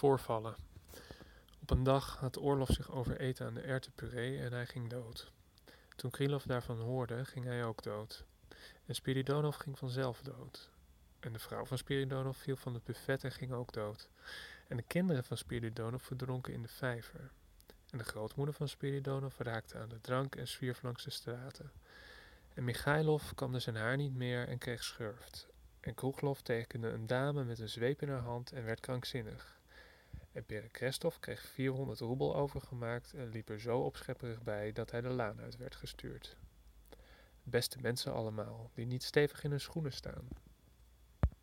Voorvallen. Op een dag had Orlov zich overeten aan de erwtenpuree en hij ging dood. Toen Krylov daarvan hoorde, ging hij ook dood. En Spiridonov ging vanzelf dood. En de vrouw van Spiridonov viel van het buffet en ging ook dood. En de kinderen van Spiridonov verdronken in de vijver. En de grootmoeder van Spiridonov raakte aan de drank en zwierf langs de straten. En Michailov kamde zijn haar niet meer en kreeg schurft. En Kroeglov tekende een dame met een zweep in haar hand en werd krankzinnig. En Perekrestov kreeg 400 roebel overgemaakt en liep er zo opschepperig bij dat hij de laan uit werd gestuurd. Beste mensen allemaal, die niet stevig in hun schoenen staan.